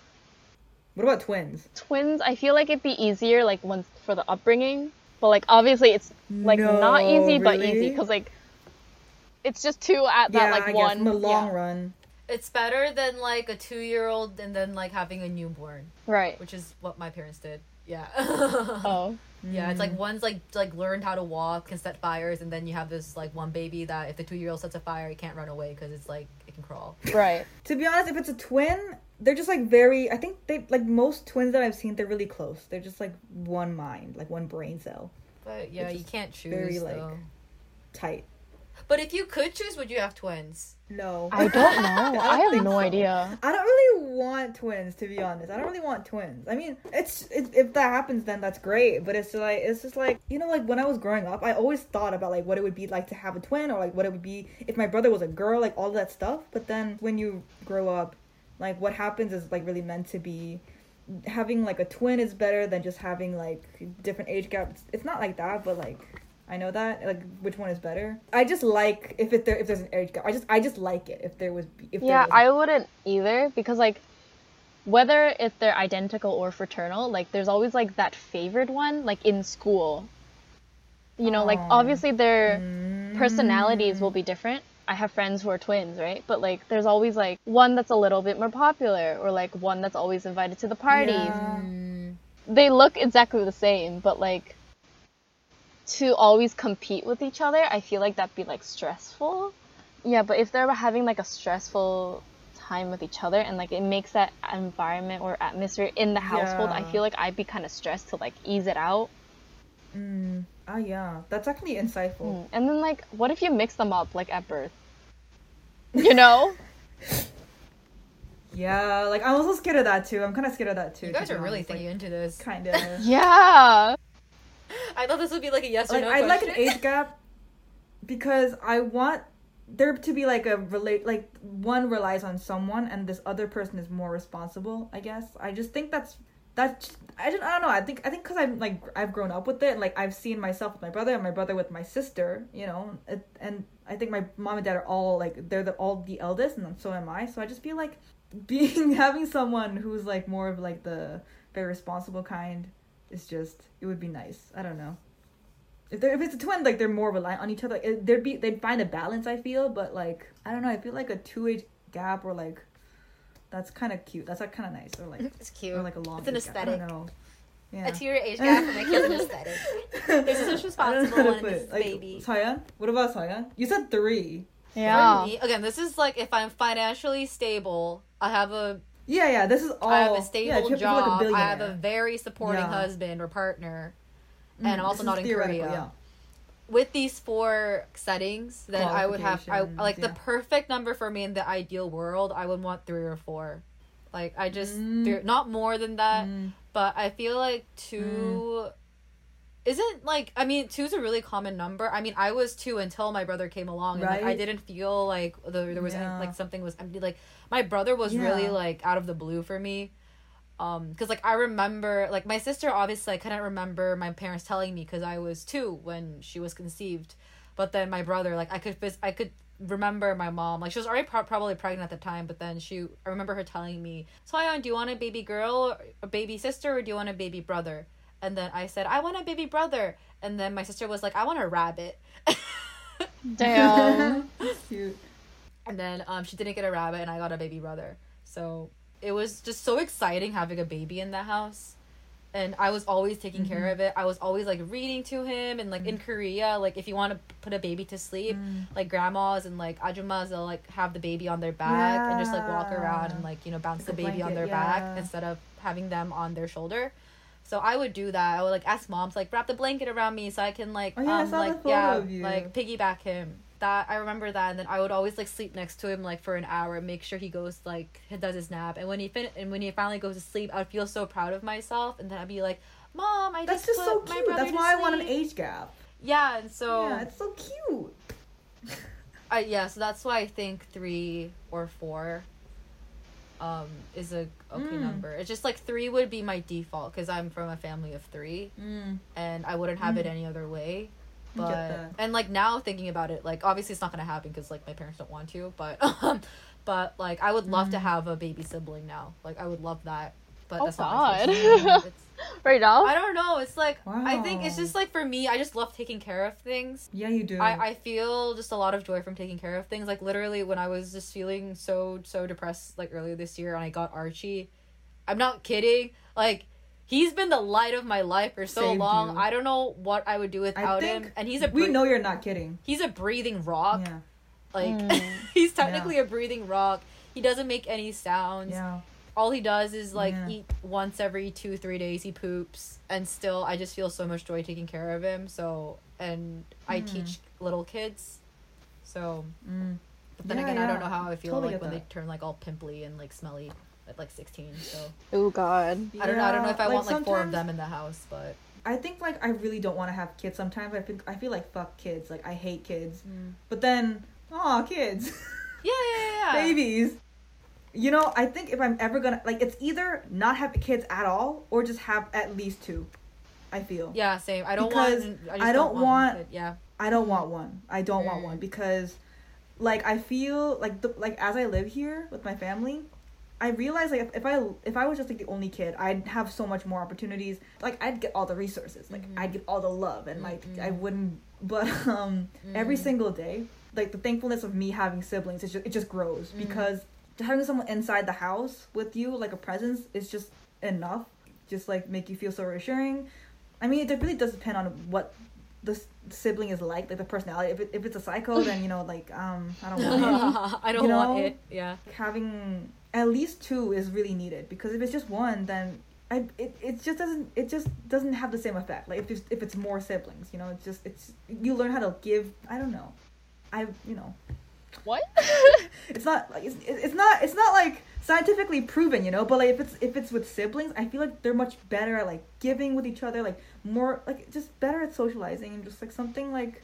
Speaker 3: What about twins?
Speaker 2: twins i feel like it'd be easier like once for the upbringing but like obviously it's like not
Speaker 3: No,
Speaker 2: easy but easy because like it's just two at that
Speaker 3: yeah,
Speaker 2: like
Speaker 3: I
Speaker 2: one
Speaker 3: guess in the long
Speaker 2: yeah.
Speaker 3: run.
Speaker 1: It's better than like a two year old and then like having a newborn,
Speaker 2: right
Speaker 1: which is what my parents did. Yeah. (laughs)
Speaker 2: oh
Speaker 1: Yeah, it's
Speaker 3: Mm.
Speaker 1: like one's like like learned how to walk, can set fires, and then you have this like one baby that if the two year old sets a fire, it can't run away because it's like it can crawl. (laughs)
Speaker 2: right
Speaker 3: To be honest, if it's a twin, they're just like very. I think they like most twins that I've seen. They're really close. They're just like one mind, like one brain cell,
Speaker 1: But yeah, you can't choose
Speaker 3: very, like- tight.
Speaker 1: But if you could choose, would you have twins?
Speaker 3: No,
Speaker 2: i don't (laughs) know i, have no
Speaker 3: so.
Speaker 2: idea
Speaker 3: I don't really want twins, to be honest. I don't really want twins. I mean, it's, it's if that happens, then that's great. But it's like it's just like you know, like when I was growing up, I always thought about like what it would be like to have a twin, or like what it would be if my brother was a girl, like all that stuff. But then when you grow up, like what happens is like really meant to be. Having like a twin is better than just having like different age gaps. It's not like that, but like I know that like which one is better. I just like if it there if there's an age gap. I just I just like it if there was if there
Speaker 2: Yeah,
Speaker 3: was,
Speaker 2: I wouldn't either because like whether if they're identical or fraternal, like there's always like that favored one, like in school. You know, like obviously their
Speaker 3: Mm.
Speaker 2: personalities will be different. I have friends who are twins, right? But like there's always like one that's a little bit more popular or like one that's always invited to the parties.
Speaker 3: Yeah.
Speaker 2: They look exactly the same, but like to always compete with each other, I feel like that'd be like stressful. Yeah, but if they're having like a stressful time with each other and like it makes that environment or atmosphere in the household, I feel like I'd be kind of stressed to like ease it out.
Speaker 3: Mm. Oh yeah, that's actually insightful.
Speaker 2: Mm. And then like, what if you mix them up like at birth? You (laughs) know? (laughs)
Speaker 3: Yeah, like I'm also scared of that too. I'm kind of scared of that too.
Speaker 1: you guys are really thinking into this.
Speaker 3: kind of. (laughs)
Speaker 2: yeah.
Speaker 1: I thought this would be like a yes or
Speaker 3: like
Speaker 1: no
Speaker 3: I'd like an age gap because I want there to be like a relate like one relies on someone and this other person is more responsible. I guess I just think that's that's I don't, I don't know. I think I think because I'm like I've grown up with it. Like I've seen myself with my brother and my brother with my sister. You know, it, and I think my mom and dad are all like they're the, all the eldest, and so am I. So I just feel like (laughs) being having someone who's like more of like the very responsible kind is just it would be nice. I don't know. If they're if it's a twin, like they're more reliant on each other. It, there'd be they'd find a balance. I feel, but like I don't know. I feel like a two age gap or like that's kind of cute. That's like kind of nice or like (laughs)
Speaker 1: It's cute.
Speaker 3: or like a long.
Speaker 1: It's an
Speaker 3: age gap. I don't know. Yeah.
Speaker 1: A two-year age gap for my kids an (laughs) aesthetic. (laughs) This is what's responsible
Speaker 3: I don't know how to
Speaker 1: one this
Speaker 3: it.
Speaker 1: is
Speaker 3: Like,
Speaker 1: baby.
Speaker 3: Soyeon? What about Soyeon? You said three.
Speaker 2: Yeah.
Speaker 1: For again, this is like if I'm financially stable, I have a
Speaker 3: Yeah, yeah. This is all.
Speaker 1: I have a stable
Speaker 3: if you're like
Speaker 1: job. I have a very supporting
Speaker 3: Yeah.
Speaker 1: husband or partner,
Speaker 3: Mm,
Speaker 1: and I'm also
Speaker 3: this
Speaker 1: not in Korea.
Speaker 3: Yeah.
Speaker 1: With these four settings, then I would have I like the perfect number for me in the ideal world. I would want three or four. Like I just
Speaker 3: Mm.
Speaker 1: three- not more than that,
Speaker 3: Mm.
Speaker 1: but I feel like two isn't like I mean two's a really common number. I mean I was two until my brother came along, and like I didn't feel like the, there was any, like something was empty. Like my brother was really like out of the blue for me. Um, because like I remember, like my sister, obviously I couldn't remember my parents telling me because I was two when she was conceived, but then my brother, like I could, I could remember my mom, like she was already pro- probably pregnant at the time, but then she, I remember her telling me, "Soyeon, do you want a baby girl, or a baby sister, or do you want a baby brother?" And then I said, "I want a baby brother," and then my sister was like, "I want a rabbit." (laughs)
Speaker 2: Damn. (laughs)
Speaker 3: Cute.
Speaker 1: and then um she didn't get a rabbit and i got a baby brother so it was just so exciting having a baby in the house and i was always taking care
Speaker 3: Mm-hmm.
Speaker 1: of it i was always like reading to him and like in korea like if you want to put a baby to sleep
Speaker 3: Mm.
Speaker 1: like grandmas and like ajumas they'll like have the baby on their back and just like walk around and like you know bounce
Speaker 3: Like
Speaker 1: the
Speaker 3: a
Speaker 1: baby on their
Speaker 3: yeah.
Speaker 1: back instead of having them on their shoulder so I would do that. I would like ask moms like wrap the blanket around me so I can like
Speaker 3: Oh, yeah,
Speaker 1: um like yeah like piggyback him. That I remember that, and then I would always like sleep next to him like for an hour, and make sure he goes like he does his nap, and when he fin and when he finally goes to sleep, I'd feel so proud of myself, and then I'd be like, "Mom, I
Speaker 3: That's
Speaker 1: just,
Speaker 3: just so cute. That's why I want an age gap.
Speaker 1: Yeah, and so
Speaker 3: yeah, it's so cute. (laughs)
Speaker 1: I yeah, so that's why I think three or four um is a okay
Speaker 3: Mm.
Speaker 1: number. It's just like three would be my default because I'm from a family of three.
Speaker 3: Mm.
Speaker 1: and I wouldn't have it
Speaker 3: Mm.
Speaker 1: any other way. But and like now thinking about it, like obviously it's not gonna happen because like my parents don't want to. But (laughs) um, but like I would love to
Speaker 3: Mm.
Speaker 1: have a baby sibling now. Like I would love that. But
Speaker 2: Oh,
Speaker 1: that's not
Speaker 2: God. (laughs)
Speaker 1: It's- (laughs)
Speaker 2: right now?
Speaker 1: I don't know. It's like I think it's just like for me, I just love taking care of things.
Speaker 3: Yeah, you do.
Speaker 1: I, I feel just a lot of joy from taking care of things. Like literally when I was just feeling so so depressed like earlier this year and I got Archie. I'm not kidding. Like he's been the light of my life for so
Speaker 3: Saved
Speaker 1: long.
Speaker 3: you.
Speaker 1: I don't know what I would do without
Speaker 3: think
Speaker 1: him. And he's a
Speaker 3: we know you're not kidding.
Speaker 1: he's a breathing rock.
Speaker 3: Yeah.
Speaker 1: Like
Speaker 2: Mm. (laughs)
Speaker 1: he's technically a breathing rock. He doesn't make any sounds.
Speaker 3: Yeah.
Speaker 1: All he does is like
Speaker 3: Yeah.
Speaker 1: eat once every two three days. He poops, and still I just feel so much joy taking care of him. So and I
Speaker 3: Mm.
Speaker 1: teach little kids, so
Speaker 3: Mm.
Speaker 1: but then
Speaker 3: Yeah,
Speaker 1: again, I don't know how I feel
Speaker 3: Totally
Speaker 1: like when
Speaker 3: that.
Speaker 1: they turn like all pimply and like smelly at like sixteen. So
Speaker 2: Oh God.
Speaker 1: I don't know. I don't know if I
Speaker 3: Yeah,
Speaker 1: want like four of them in the house, but
Speaker 3: I think like I really don't want to have kids. Sometimes I think I feel like fuck kids. Like I hate kids.
Speaker 1: Mm.
Speaker 3: But then, oh kids,
Speaker 1: yeah, yeah, yeah, yeah. (laughs)
Speaker 3: babies. You know, I think if I'm ever gonna like, it's either not have kids at all or just have at least two. I feel.
Speaker 1: Yeah, same. I don't
Speaker 3: Because
Speaker 1: want. I,
Speaker 3: I don't
Speaker 1: one
Speaker 3: want-
Speaker 1: kid, Yeah.
Speaker 3: I don't want one. I don't want
Speaker 1: Mm.
Speaker 3: one because, like, I feel like the like as I live here with my family, I realize like if, if I if I was just like the only kid, I'd have so much more opportunities. Like I'd get all the resources. Like
Speaker 1: Mhm.
Speaker 3: I'd get all the love and like
Speaker 1: Mhm.
Speaker 3: I wouldn't. But um, every
Speaker 1: Mm.
Speaker 3: single day, like the thankfulness of me having siblings, it just it just grows
Speaker 1: Mm.
Speaker 3: because having someone inside the house with you, like a presence, is just enough. Just like make you feel so reassuring. I mean, it really does depend on what the sibling is like, like the personality. If, it, if it's a psycho, then you know, like um, I don't want it. (laughs)
Speaker 1: I don't
Speaker 3: You
Speaker 1: want it. Yeah.
Speaker 3: Having at least two is really needed because if it's just one, then I it, it just doesn't it just doesn't have the same effect. Like if there's, if it's more siblings, you know, it's just it's you learn how to give. I don't know. I you know
Speaker 2: What? (laughs)
Speaker 3: it's not like it's, it's not it's not like scientifically proven you know but like if it's if it's with siblings i feel like they're much better at like giving with each other like more like just better at socializing and just like something like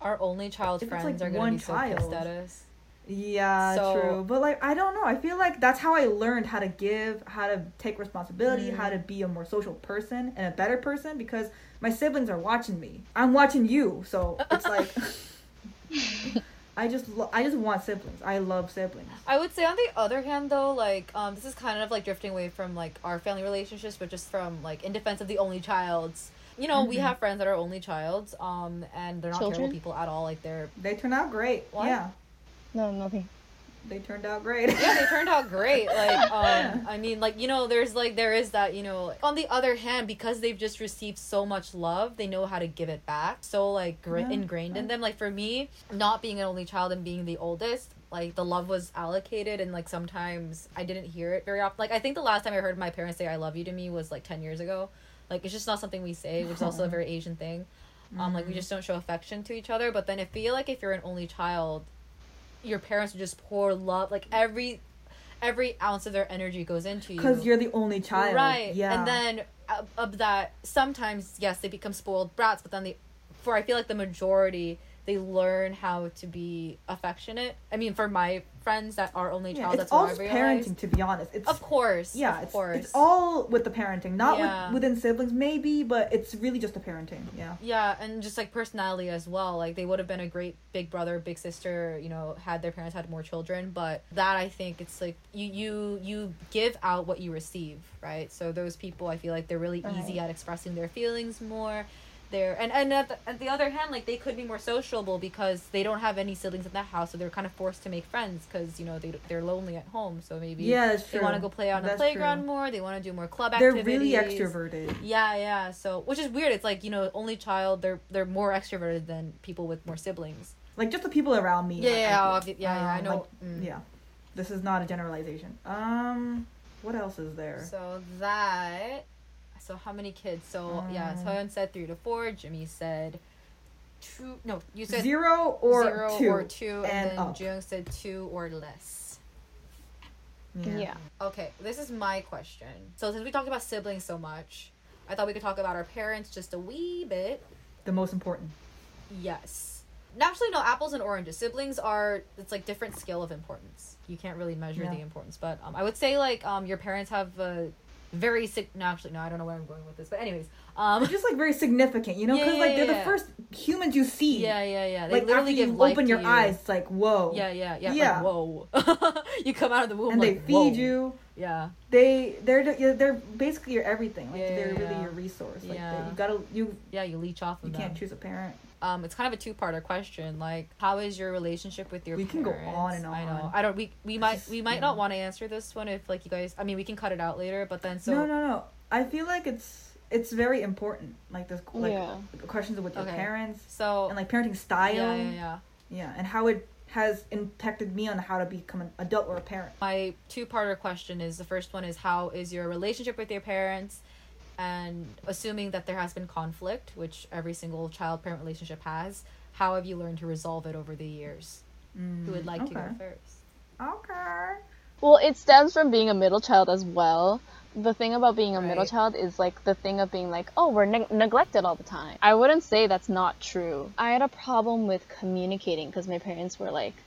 Speaker 1: Our only child friends
Speaker 3: like,
Speaker 1: are gonna be so pissed at us.
Speaker 3: yeah
Speaker 1: So-
Speaker 3: true but like i don't know i feel like that's how i learned how to give how to take responsibility how
Speaker 1: Mm.
Speaker 3: to be a more social person and a better person because my siblings are watching me i'm watching you so it's like (laughs) (laughs) i just lo- i just want siblings i love siblings
Speaker 1: I would say on the other hand though, like um this is kind of like drifting away from like our family relationships, but just from like in defense of the only childs. You know, we
Speaker 3: Mhm.
Speaker 1: have friends that are only childs, um, and they're not terrible people at all. Like they're
Speaker 3: they turn out great
Speaker 1: What?
Speaker 3: yeah
Speaker 2: No, nothing.
Speaker 3: They turned out great
Speaker 1: yeah, they turned out great. (laughs) Like, um, I mean, like you know, there's like there is that you know. On the other hand, because they've just received so much love, they know how to give it back. So like gra-
Speaker 3: Yeah.
Speaker 1: ingrained in them. Like for me, not being an only child and being the oldest, like the love was allocated, and like sometimes I didn't hear it very often. Like I think the last time I heard my parents say "I love you" to me was like ten years ago. Like it's just not something we say, which is also a (laughs) very Asian thing. Um, like we
Speaker 3: Mhm.
Speaker 1: just don't show affection to each other. But then I feel like if you're an only child, your parents would just pour love, like every every ounce of their energy goes into you.
Speaker 3: because you're the only child
Speaker 1: right.
Speaker 3: yeah
Speaker 1: And then uh, of that, sometimes yes, they become spoiled brats, but then they, for I feel like the majority, they learn how to be affectionate. I mean, for my friends that are only
Speaker 3: yeah,
Speaker 1: child,
Speaker 3: it's
Speaker 1: that's
Speaker 3: all
Speaker 1: what I
Speaker 3: just
Speaker 1: realized.
Speaker 3: parenting to be honest it's
Speaker 1: Of course.
Speaker 3: yeah
Speaker 1: of
Speaker 3: it's,
Speaker 1: course.
Speaker 3: it's all with the parenting not
Speaker 1: Yeah.
Speaker 3: with, within siblings maybe but it's really just the parenting yeah
Speaker 1: Yeah, and just like personality as well. Like they would have been a great big brother, big sister, you know, had their parents had more children. But that I think it's like you you you give out what you receive, right? So those people, I feel like they're really easy at expressing their feelings more. They're and and at the, at the other hand, like they could be more sociable because they don't have any siblings in that house, so they're kind of forced to make friends because you know they they're lonely at home. So maybe
Speaker 3: yeah
Speaker 1: they want to go play on the playground
Speaker 3: true.
Speaker 1: more. They want to do more club activities.
Speaker 3: they're really extroverted
Speaker 1: Yeah, yeah. So, which is weird. It's like you know, only child. They're they're more extroverted than people with more siblings.
Speaker 3: like just the people around me
Speaker 1: Yeah,
Speaker 3: I
Speaker 1: yeah,
Speaker 3: feel.
Speaker 1: obvi- yeah, yeah. I
Speaker 3: Um,
Speaker 1: know.
Speaker 3: like,
Speaker 1: mm.
Speaker 3: yeah this is not a generalization um what else is there
Speaker 1: So that. So how many kids? So yeah,
Speaker 3: Um,
Speaker 1: Soyeon said three to four. Jimmy said two. No, you said
Speaker 3: zero or
Speaker 1: zero
Speaker 3: two
Speaker 1: or two, and,
Speaker 3: and
Speaker 1: then
Speaker 3: up.
Speaker 1: Jung said two or less.
Speaker 2: Yeah.
Speaker 1: Okay, this is my question. So since we talked about siblings so much, I thought we could talk about our parents just a wee bit.
Speaker 3: the most important
Speaker 1: Yes. Naturally, no. Apples and oranges. Siblings are. It's like different scale of importance. You can't really measure
Speaker 3: Yeah.
Speaker 1: the importance, but um, I would say like um, your parents have a very sig. No, actually, no. I don't know where I'm going with this, but anyways, um,
Speaker 3: they're just like very significant you know because
Speaker 1: yeah,
Speaker 3: like they're
Speaker 1: yeah.
Speaker 3: the first humans you see
Speaker 1: yeah, yeah, yeah. They
Speaker 3: like after
Speaker 1: literally give
Speaker 3: you open your
Speaker 1: you.
Speaker 3: eyes it's like whoa
Speaker 1: Yeah, yeah, yeah.
Speaker 3: Yeah.
Speaker 1: Like, whoa. (laughs) you come out of the womb
Speaker 3: and they feed
Speaker 1: whoa.
Speaker 3: you
Speaker 1: Yeah.
Speaker 3: they they're they're basically your everything like
Speaker 1: Yeah,
Speaker 3: they're
Speaker 1: yeah,
Speaker 3: really
Speaker 1: yeah.
Speaker 3: your resource like
Speaker 1: Yeah.
Speaker 3: they, you gotta you
Speaker 1: Yeah, you leech off of
Speaker 3: you
Speaker 1: them.
Speaker 3: can't choose a parent
Speaker 1: um it's kind of a two-parter question like how is your relationship with your parents?
Speaker 3: We can go on and on.
Speaker 1: i know
Speaker 3: on.
Speaker 1: i don't we we might we might
Speaker 3: yeah.
Speaker 1: not want to answer this one if like you guys i mean we can cut it out later but then so
Speaker 3: no no no i feel like it's it's very important like this like
Speaker 2: Yeah.
Speaker 3: questions with your
Speaker 1: Okay.
Speaker 3: parents
Speaker 1: so
Speaker 3: and like parenting style
Speaker 1: yeah yeah yeah
Speaker 3: Yeah, and how it has impacted me on how to become an adult or a parent
Speaker 1: my two-parter question is the first one is how is your relationship with your parents and assuming that there has been conflict which every single child parent relationship has how have you learned to resolve it over the years who would mm, like to go first
Speaker 3: okay
Speaker 2: Well, it stems from being a middle child as well. The thing about being a middle child is like the thing of being like, oh, we're neg- neglected all the time. I wouldn't say that's not true. I had a problem with communicating because my parents were like,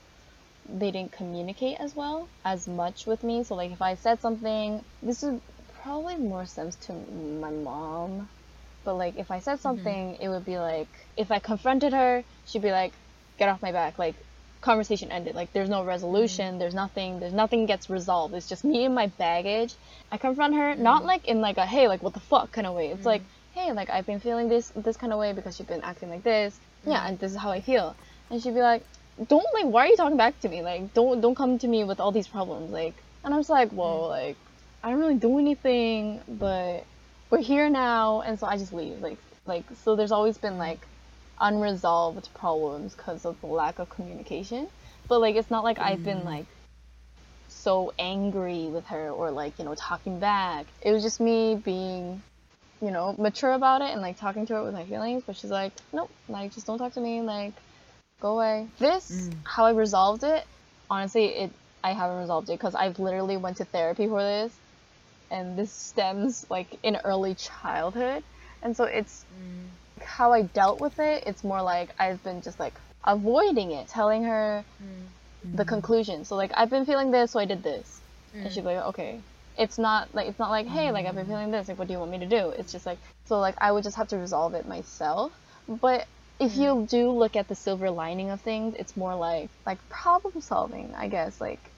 Speaker 2: they didn't communicate as well as much with me. So like if I said something, this is probably more sense to my mom But like if I said mm-hmm. something, it would be like if I confronted her, she'd be like, "Get off my back!" Like conversation ended. Like there's no resolution. Mm-hmm. There's nothing. There's nothing gets resolved. It's just me and my baggage. I confront her mm-hmm. not like in like a hey like what the fuck kind of way. It's like hey like I've been feeling this this kind of way because you've been acting like this. Yeah, and this is how I feel. And she'd be like, don't like why are you talking back to me? Like don't don't come to me with all these problems. Like and I was like, whoa, like I don't really do anything, but we're here now, and so I just leave. Like like so there's always been like unresolved problems because of the lack of communication. But like it's not like I've been mm. like so angry with her or like you know talking back. It was just me being you know mature about it and like talking to her with my feelings. But she's like, nope, like just don't talk to me. Like go away. This mm. how I resolved it. Honestly, it I haven't resolved it because I've literally went to therapy for this, and this stems like in early childhood, and so it's mm. how I dealt with it. It's more like I've been just like avoiding it, telling her mm. the mm-hmm. conclusion. So like I've been feeling this, so I did this, and mm. she'd like, okay. It's not like it's not like hey like I've been feeling this like what do you want me to do? It's just like so like I would just have to resolve it myself. But if you do look at the silver lining of things, it's more like like problem solving, I guess. Like it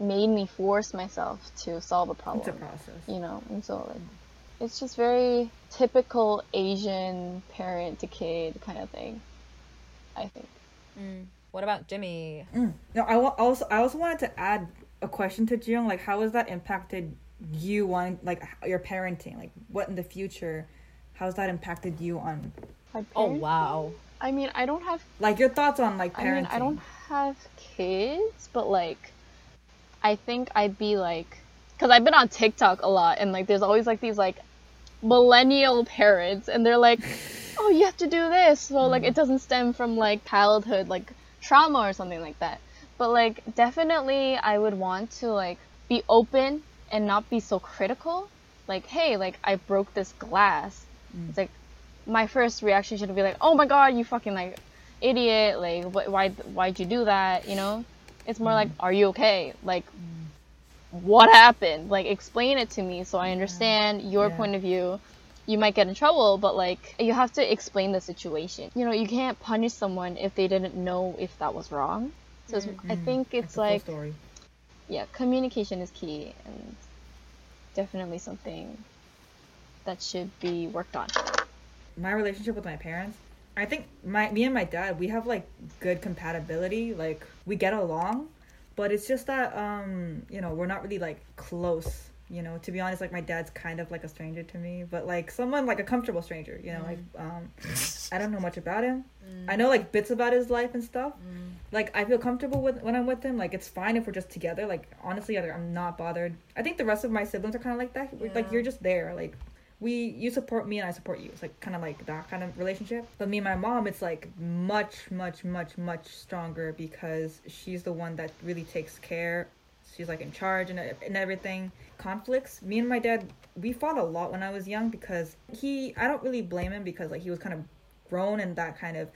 Speaker 2: made me force myself to solve a problem.
Speaker 3: It's a process.
Speaker 2: You know, and so like it's just very typical Asian parent to kid kind of thing. I think. Mm.
Speaker 1: What about Jimmy? Mm.
Speaker 3: No, I also I also wanted to add a question to Jiyoung. Like, how has that impacted you on like your parenting? Like, what in the future? How's that impacted you on
Speaker 1: Oh wow.
Speaker 2: I mean, I don't have
Speaker 3: like your thoughts on like parenting?
Speaker 2: I mean, I don't have kids, but like, I think I'd be like, because I've been on TikTok a lot, and like, there's always like these like millennial parents, and they're like, (laughs) oh, you have to do this, so like it mm. doesn't stem from like childhood like trauma or something like that. But like, definitely, I would want to like be open and not be so critical. Like, hey, like I broke this glass. Mm. It's like my first reaction should be like, "Oh my god, you fucking like idiot! Like, wh- why why'd you do that?" You know? It's more like, mm. "Are you okay? Like, what happened? Like, explain it to me so I understand your
Speaker 3: Yeah.
Speaker 2: point of view." You might get in trouble, but like, you have to explain the situation. You know, you can't punish someone if they didn't know if that was wrong. So it's, I mm-hmm.
Speaker 3: think
Speaker 2: it's
Speaker 3: full
Speaker 2: like, yeah, communication is key and definitely something that should be worked on.
Speaker 3: my relationship with my parents i think my me and my dad we have like good compatibility like we get along but it's just that um you know we're not really like close you know to be honest like my dad's kind of like a stranger to me but like someone like a comfortable stranger you know like um i don't know much about him. I know like bits about his life and stuff. Like i feel comfortable with when i'm with him like it's fine if we're just together like honestly like, i'm not bothered. I think the rest of my siblings are kind of like that We're- like you're just there like we you support me and I support you. It's like kind of like that kind of relationship. But me and my mom, it's like much, much, much, much stronger because she's the one that really takes care. She's like in charge and and everything. Conflicts. Me and my dad, we fought a lot when I was young because he. I don't really blame him because like he was kind of grown in that kind of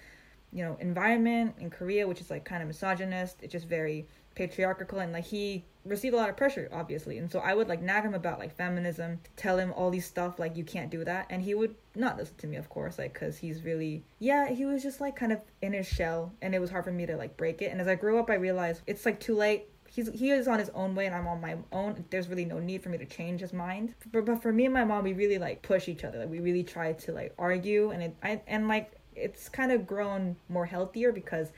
Speaker 3: you know environment in Korea, which is like kind of misogynist. It's just very patriarchal and like he received a lot of pressure obviously. And so i would like nag him about like feminism tell him all these stuff like you can't do that. And he would not listen to me of course like because he's really yeah he was just like kind of in his shell and it was hard for me to like break it. And as i grew up i realized it's like too late. He's he is on his own way and i'm on my own. There's really no need for me to change his mind. But, but for me and my mom we really like push each other. Like we really try to like argue. And it I, and like it's kind of grown more healthier because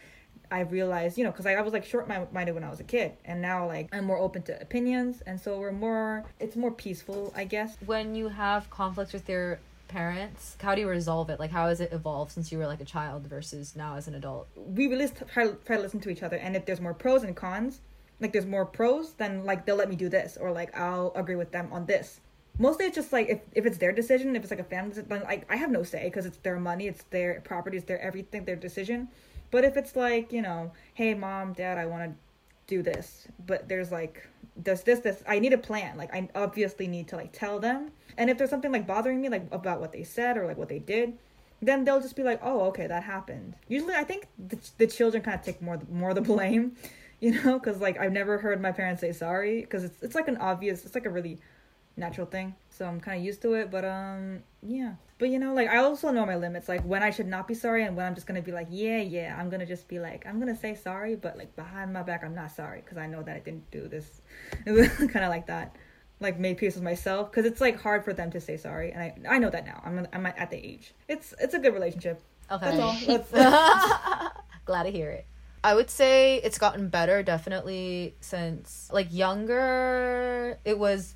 Speaker 3: I realized, you know, because I, I was like short minded when I was a kid, and now like I'm more open to opinions, and so we're more, it's more peaceful, I guess.
Speaker 1: When you have conflicts with your parents, how do you resolve it? Like how has it evolved since you were like a child versus now as an adult?
Speaker 3: We really try, try to listen to each other, and if there's more pros and cons, like there's more pros, then like they'll let me do this, or like I'll agree with them on this. Mostly it's just like if, if it's their decision, if it's like a family, then like I have no say because it's their money, it's their property, it's their everything, their decision. But if it's like you know, hey mom, dad, I want to do this, but there's like does this this I need a plan. Like I obviously need to like tell them. And if there's something like bothering me, like about what they said or like what they did, then they'll just be like, "Oh, okay, that happened." Usually, I think the, the children kind of take more more the blame, (laughs) you know, because like I've never heard my parents say sorry because it's it's like an obvious, it's like a really natural thing. So I'm kind of used to it, but um yeah. But you know, like I also know my limits, like when I should not be sorry and when I'm just gonna be like, yeah, yeah, I'm gonna just be like, I'm gonna say sorry, but like behind my back, I'm not sorry because I know that I didn't do this, (laughs) kind of like that, like made peace with myself because it's like hard for them to say sorry, and I I know that now. I'm I'm at the age. It's it's a good relationship.
Speaker 1: Okay.
Speaker 3: That's all. (laughs) That's, (laughs)
Speaker 1: Glad to hear it. I would say it's gotten better definitely since like younger it was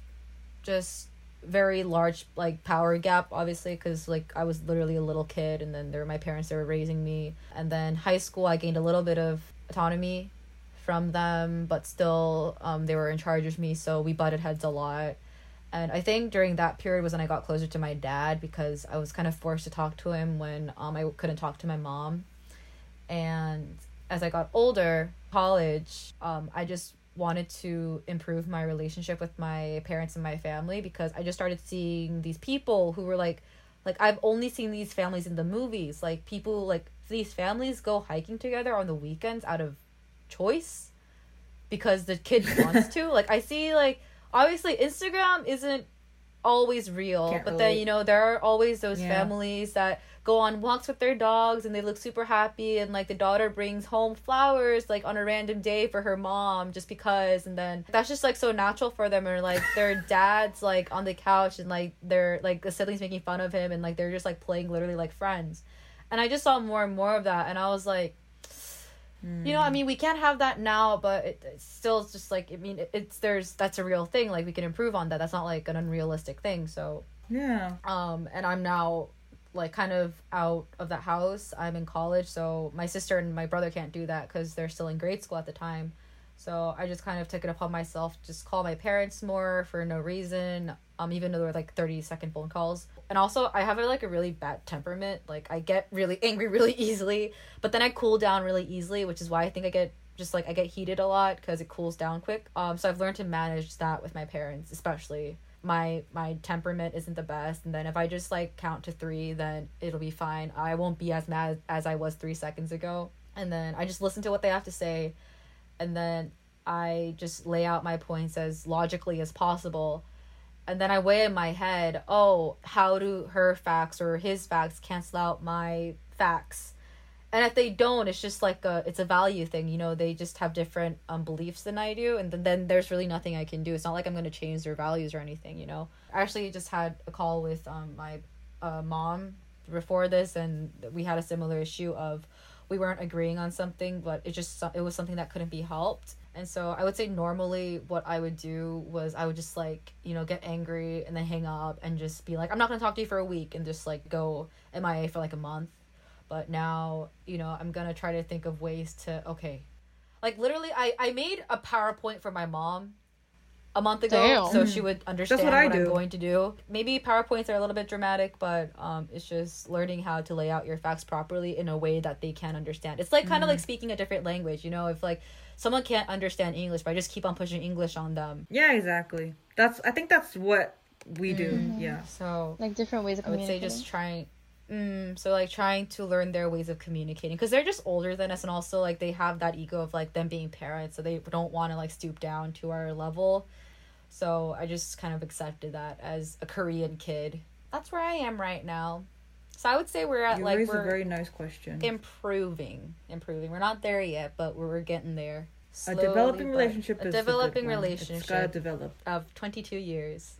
Speaker 1: just very large like power gap obviously because like i was literally a little kid and then there were my parents that were raising me. And then high school i gained a little bit of autonomy from them but still um, they were in charge of me so we butted heads a lot. And i think during that period was when i got closer to my dad because i was kind of forced to talk to him when um, i couldn't talk to my mom. And as i got older college um, i just wanted to improve my relationship with my parents and my family because I just started seeing these people who were like like I've only seen these families in the movies. Like people like these families go hiking together on the weekends out of choice because the kid (laughs) wants to. Like I see like obviously Instagram isn't always real,
Speaker 3: Can't
Speaker 1: but then you know there are always those
Speaker 3: Yeah.
Speaker 1: families that go on walks with their dogs and they look super happy and like the daughter brings home flowers like on a random day for her mom just because and then that's just like so natural for them or like their (laughs) dad's like on the couch and like they're like the siblings making fun of him and like they're just like playing literally like friends. And i just saw more and more of that and i was like you know i mean we can't have that now but it, it's still just like i mean it, it's there's that's a real thing like we can improve on that. That's not like an unrealistic thing so
Speaker 3: yeah.
Speaker 1: um and i'm now like kind of out of that house. I'm in college so my sister and my brother can't do that because they're still in grade school at the time. So i just kind of took it upon myself just call my parents more for no reason um even though they were like 30 second phone calls. And also i have a, like a really bad temperament. Like i get really (laughs) angry really easily but then i cool down really easily which is why i think i get just like i get heated a lot because it cools down quick. Um so i've learned to manage that with my parents especially my my temperament isn't the best and then if i just like count to three then it'll be fine. I won't be as mad as i was three seconds ago. And then i just listen to what they have to say and then i just lay out my points as logically as possible. And then i weigh in my head oh how do her facts or his facts cancel out my facts and if they don't it's just like a it's a value thing you know they just have different um beliefs than i do and then, then there's really nothing i can do. It's not like i'm going to change their values or anything you know. I actually just had a call with um my uh, mom before this and we had a similar issue of we weren't agreeing on something but it just it was something that couldn't be helped. And so i would say normally what i would do was i would just like you know get angry and then hang up and just be like i'm not going to talk to you for a week and just like go mia for like a month but now you know i'm gonna try to think of ways to okay like literally i i made a powerpoint for my mom a month ago
Speaker 2: Damn.
Speaker 1: so she would understand
Speaker 3: what
Speaker 1: what,
Speaker 3: I
Speaker 1: i'm going to do maybe powerpoints are a little bit dramatic but um it's just learning how to lay out your facts properly in a way that they can understand it's like kind of like speaking a different language you know if like someone can't understand english but i just keep on pushing english on them
Speaker 3: Yeah, exactly. That's I think that's what we do.
Speaker 1: Mm-hmm.
Speaker 3: Yeah.
Speaker 1: so
Speaker 2: Like different ways of
Speaker 1: I would say just trying. Mm, so like trying to learn their ways of communicating because they're just older than us and also like they have that ego of like them being parents so they don't want to like stoop down to our level. So i just kind of accepted that as a korean kid. That's where i am right now. So i would say we're at
Speaker 3: You
Speaker 1: like we're
Speaker 3: a very nice question.
Speaker 1: improving improving. We're not there yet but we're, getting there.
Speaker 3: A developing relationship
Speaker 1: a
Speaker 3: is
Speaker 1: developing
Speaker 3: good. It's gotta
Speaker 1: relationship
Speaker 3: develop.
Speaker 1: of 22 years.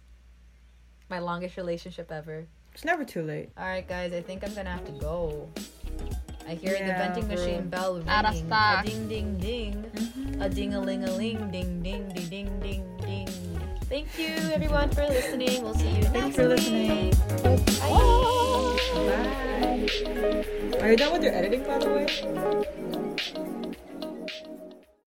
Speaker 1: My longest relationship ever
Speaker 3: It's never too late.
Speaker 1: All right, guys. I think I'm gonna have to go. I hear the
Speaker 3: Yeah,
Speaker 1: vending
Speaker 3: bro.
Speaker 1: machine bell ringing.
Speaker 2: Arasta.
Speaker 1: A ding ding ding. Mm-hmm. A ding a ling a ling. Ding ding ding ding ding ding. Thank you everyone for listening. We'll see you
Speaker 3: Thanks
Speaker 1: next
Speaker 3: for
Speaker 1: week.
Speaker 3: listening.
Speaker 1: Bye.
Speaker 3: Bye. Are you done with your editing, by the way?